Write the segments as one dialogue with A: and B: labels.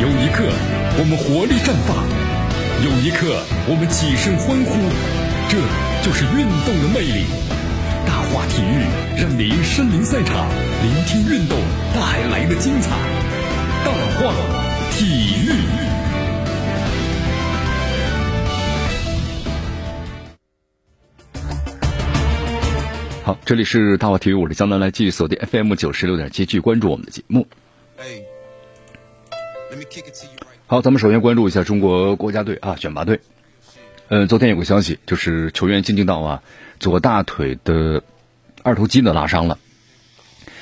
A: 有一刻我们活力绽放，有一刻我们起身欢呼，这就是运动的魅力。大话体育让您身临赛场，聆听运动带来的精彩。大话体育。
B: 好，这里是大话体育，我是江南，来继续锁定 FM 九十六点七，继续关注我们的节目。好，咱们首先关注一下中国国家队啊，选拔队。嗯，昨天有个消息，就是球员金敬道啊，左大腿的二头肌呢拉伤了，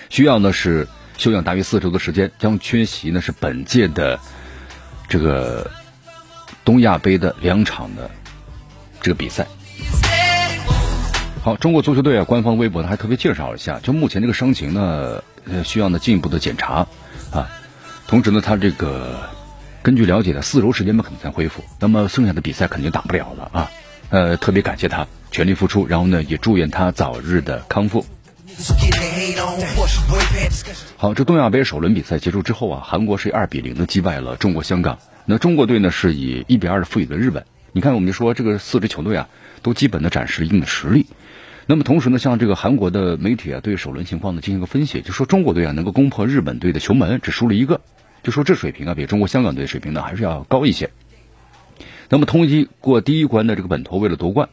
B: 需要呢是休养大约四周的时间，将缺席呢是本届的这个东亚杯的两场的这个比赛。好，中国足球队啊，官方微博呢还特别介绍一下，就目前这个伤情呢，呃，需要呢进一步的检查啊。同时呢，他这个根据了解呢，四周时间呢可能才恢复，那么剩下的比赛肯定打不了了啊。呃，特别感谢他全力付出，然后呢，也祝愿他早日的康复。好，这东亚杯首轮比赛结束之后啊，韩国是二比零的击败了中国香港，那中国队呢是以一比二的负于了日本。你看，我们就说这个四支球队啊，都基本的展示了一定的实力。那么同时呢，像这个韩国的媒体啊，对首轮情况呢进行个分析，就说中国队啊能够攻破日本队的球门，只输了一个，就说这水平啊比中国香港队水平呢还是要高一些。那么通过第一关的这个本托为了夺冠，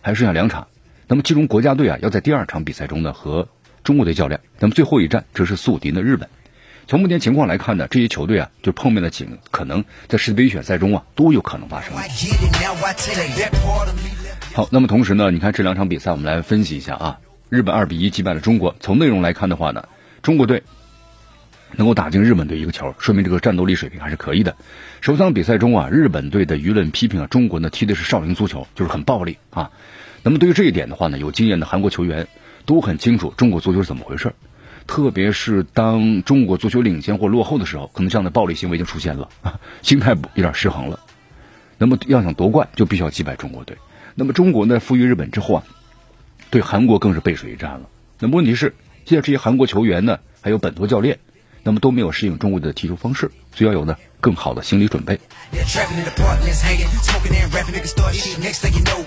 B: 还剩下两场。那么其中国家队啊要在第二场比赛中呢和中国队较量。那么最后一战则是宿敌的日本。从目前情况来看呢，这些球队啊就碰面的景可能在世界杯预选赛中啊都有可能发生。好，那么同时呢，你看这两场比赛，我们来分析一下啊。日本二比一击败了中国。从内容来看的话呢，中国队能够打进日本队一个球，说明这个战斗力水平还是可以的。首场比赛中啊，日本队的舆论批评啊，中国呢踢的是少林足球，就是很暴力啊。那么对于这一点的话呢，有经验的韩国球员都很清楚中国足球是怎么回事特别是当中国足球领先或落后的时候，可能这样的暴力行为就出现了，心态有点失衡了。那么要想夺冠，就必须要击败中国队。那么中国呢，负于日本之后啊，对韩国更是背水一战了。那么问题是，现在这些韩国球员呢，还有本土教练，那么都没有适应中国队的踢球方式，所以要有呢更好的心理准备。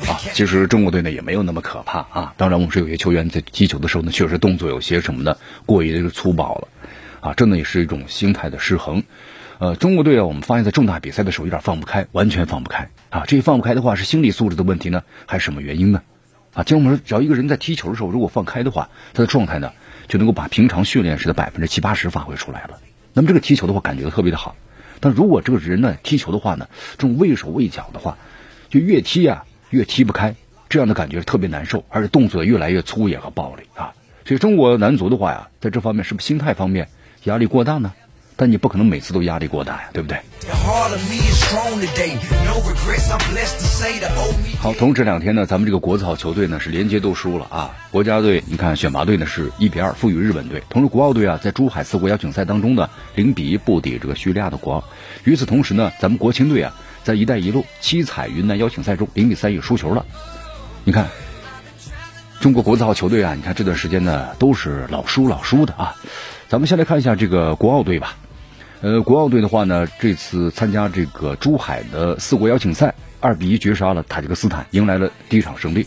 B: 啊，其实中国队呢也没有那么可怕啊。当然，我们说有些球员在踢球的时候呢，确实动作有些什么的过于的粗暴了，啊，这呢也是一种心态的失衡。呃，中国队啊，我们发现，在重大比赛的时候有点放不开，完全放不开啊！这放不开的话，是心理素质的问题呢，还是什么原因呢？啊，就我们说，只要一个人在踢球的时候，如果放开的话，他的状态呢，就能够把平常训练时的百分之七八十发挥出来了。那么这个踢球的话，感觉特别的好。但如果这个人呢，踢球的话呢，这种畏手畏脚的话，就越踢啊越踢不开，这样的感觉特别难受，而且动作越来越粗野和暴力啊。所以中国男足的话呀，在这方面是不是心态方面压力过大呢？但你不可能每次都压力过大呀，对不对？好，同时这两天呢，咱们这个国字号球队呢是连接都输了啊。国家队，你看选拔队呢是一比二负于日本队，同时国奥队啊在珠海四国邀请赛当中呢零比一不敌这个叙利亚的国奥。与此同时呢，咱们国青队啊在一带一路七彩云南邀请赛中零比三也输球了。你看，中国国字号球队啊，你看这段时间呢都是老输老输的啊。咱们先来看一下这个国奥队吧。呃，国奥队的话呢，这次参加这个珠海的四国邀请赛，二比一绝杀了塔吉克斯坦，迎来了第一场胜利。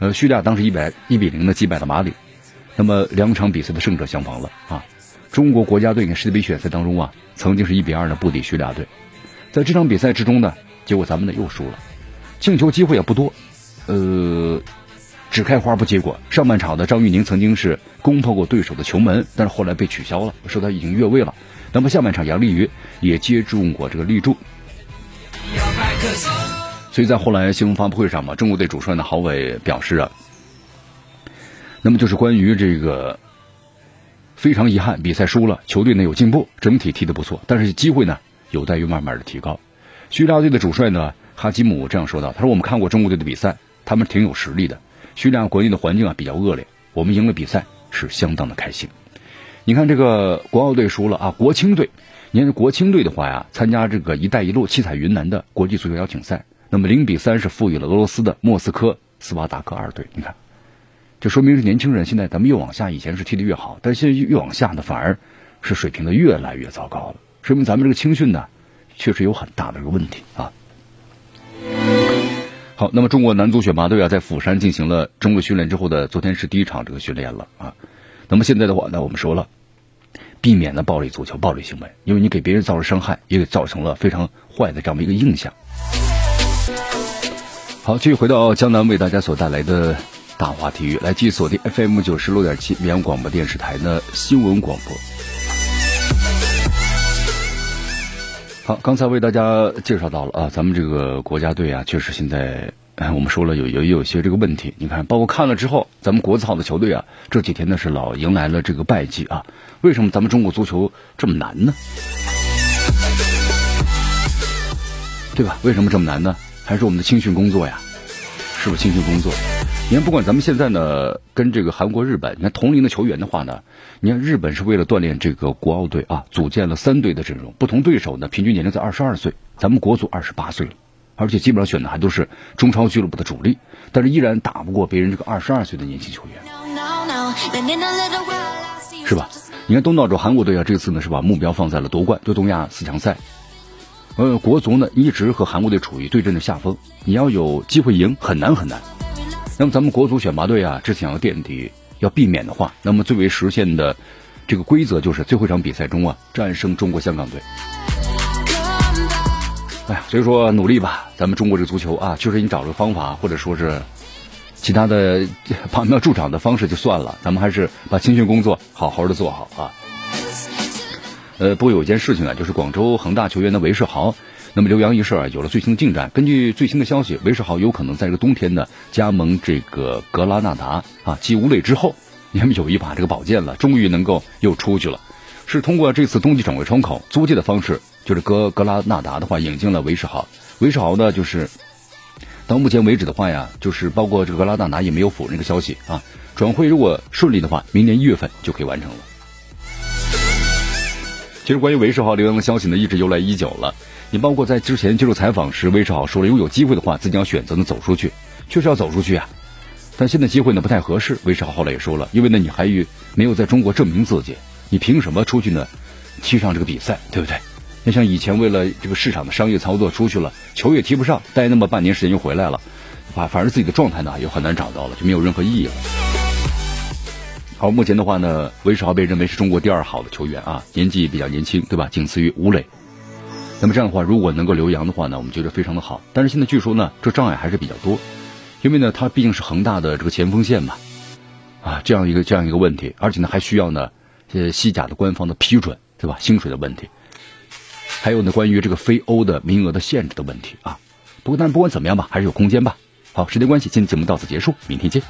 B: 呃，叙利亚当时一百一比零的击败了马里，那么两场比赛的胜者相逢了啊。中国国家队在世界杯选赛当中啊，曾经是一比二的不敌叙利亚队，在这场比赛之中呢，结果咱们呢又输了，进球机会也不多，呃，只开花不结果。上半场的张玉宁曾经是攻破过对手的球门，但是后来被取消了，说他已经越位了。那么下半场，杨丽瑜也接住过这个立柱，所以在后来新闻发布会上嘛，中国队主帅呢郝伟表示啊，那么就是关于这个非常遗憾，比赛输了，球队呢有进步，整体踢得不错，但是机会呢有待于慢慢的提高。叙利亚队的主帅呢哈基姆这样说道：“他说我们看过中国队的比赛，他们挺有实力的。叙利亚国内的环境啊比较恶劣，我们赢了比赛是相当的开心。”你看这个国奥队输了啊，国青队，你看国青队的话呀，参加这个“一带一路”七彩云南的国际足球邀请赛，那么零比三是负于了俄罗斯的莫斯科斯巴达克二队。你看，这说明是年轻人现在咱们越往下，以前是踢得越好，但现在越往下呢，反而是水平的越来越糟糕了。说明咱们这个青训呢，确实有很大的一个问题啊。好，那么中国男足选拔队啊，在釜山进行了中日训练之后的，昨天是第一场这个训练了啊。那么现在的话呢，我们说了，避免了暴力足球、暴力行为，因为你给别人造成伤害，也给造成了非常坏的这样的一个印象。好，继续回到江南为大家所带来的大话体育，来继续锁定 FM 九十六点七绵阳广播电视台的新闻广播。好，刚才为大家介绍到了啊，咱们这个国家队啊，确实现在，哎，我们说了有有有些这个问题。你看，包括看了之后，咱们国字号的球队啊，这几天呢是老迎来了这个败绩啊。为什么咱们中国足球这么难呢？对吧？为什么这么难呢？还是我们的青训工作呀？是不是青训工作？你看，不管咱们现在呢，跟这个韩国、日本，你看同龄的球员的话呢，你看日本是为了锻炼这个国奥队啊，组建了三队的阵容，不同对手呢，平均年龄在二十二岁，咱们国足二十八岁了，而且基本上选的还都是中超俱乐部的主力，但是依然打不过别人这个二十二岁的年轻球员，是吧？你看东道主韩国队啊，这次呢是把目标放在了夺冠，对东亚四强赛，呃，国足呢一直和韩国队处于对阵的下风，你要有机会赢很难很难。那么咱们国足选拔队啊，之前要垫底，要避免的话，那么最为实现的这个规则就是最后一场比赛中啊，战胜中国香港队。哎呀，所以说努力吧，咱们中国这个足球啊，确实你找了个方法，或者说是其他的旁边助长的方式就算了，咱们还是把青训工作好好的做好啊。呃，不过有一件事情啊，就是广州恒大球员的韦世豪。那么刘洋一事啊，有了最新的进展。根据最新的消息，韦世豪有可能在这个冬天呢加盟这个格拉纳达啊。继吴磊之后，你们有一把这个宝剑了，终于能够又出去了。是通过这次冬季转会窗口租借的方式，就是格格拉纳达的话引进了韦世豪。韦世豪呢，就是到目前为止的话呀，就是包括这个格拉纳达也没有否认这个消息啊。转会如果顺利的话，明年一月份就可以完成了。其实关于韦世豪留洋的消息呢，一直由来已久了。你包括在之前接受采访时，韦世豪说了，如果有机会的话，自己要选择呢走出去，确实要走出去啊。但现在机会呢不太合适。韦世豪后来也说了，因为呢你还与没有在中国证明自己，你凭什么出去呢？踢上这个比赛，对不对？你像以前为了这个市场的商业操作出去了，球也踢不上，待那么半年时间又回来了，反反而自己的状态呢也很难找到了，就没有任何意义了。好，目前的话呢，韦世豪被认为是中国第二好的球员啊，年纪比较年轻，对吧？仅次于吴磊。那么这样的话，如果能够留洋的话呢，我们觉得非常的好。但是现在据说呢，这障碍还是比较多，因为呢，他毕竟是恒大的这个前锋线嘛，啊，这样一个这样一个问题，而且呢，还需要呢，呃，西甲的官方的批准，对吧？薪水的问题，还有呢，关于这个非欧的名额的限制的问题啊。不过，但不管怎么样吧，还是有空间吧。好，时间关系，今天节目到此结束，明天见。